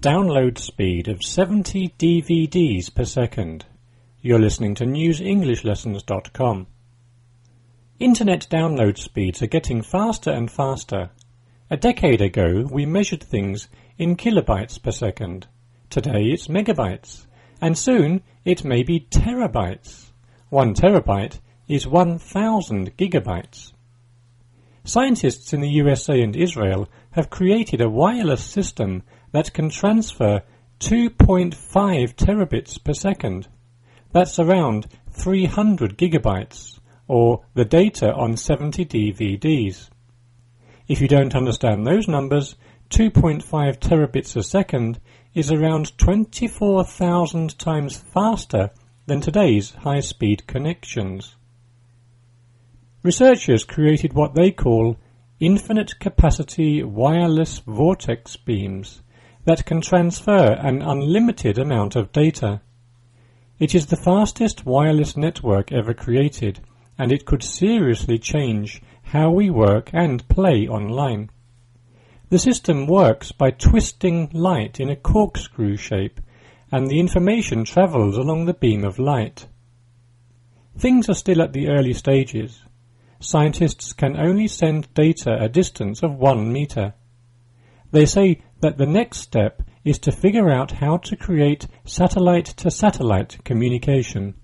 download speed of 70 DVDs per second. You're listening to newsenglish.lessons.com. Internet download speeds are getting faster and faster. A decade ago, we measured things in kilobytes per second. Today it's megabytes. And soon it may be terabytes. One terabyte is 1000 gigabytes. Scientists in the USA and Israel have created a wireless system that can transfer 2.5 terabits per second. That's around 300 gigabytes, or the data on 70 DVDs. If you don't understand those numbers, 2.5 terabits a second is around 24,000 times faster than today's high-speed connections. Researchers created what they call infinite capacity wireless vortex beams that can transfer an unlimited amount of data. It is the fastest wireless network ever created, and it could seriously change how we work and play online. The system works by twisting light in a corkscrew shape and the information travels along the beam of light. Things are still at the early stages. Scientists can only send data a distance of one meter. They say that the next step is to figure out how to create satellite to satellite communication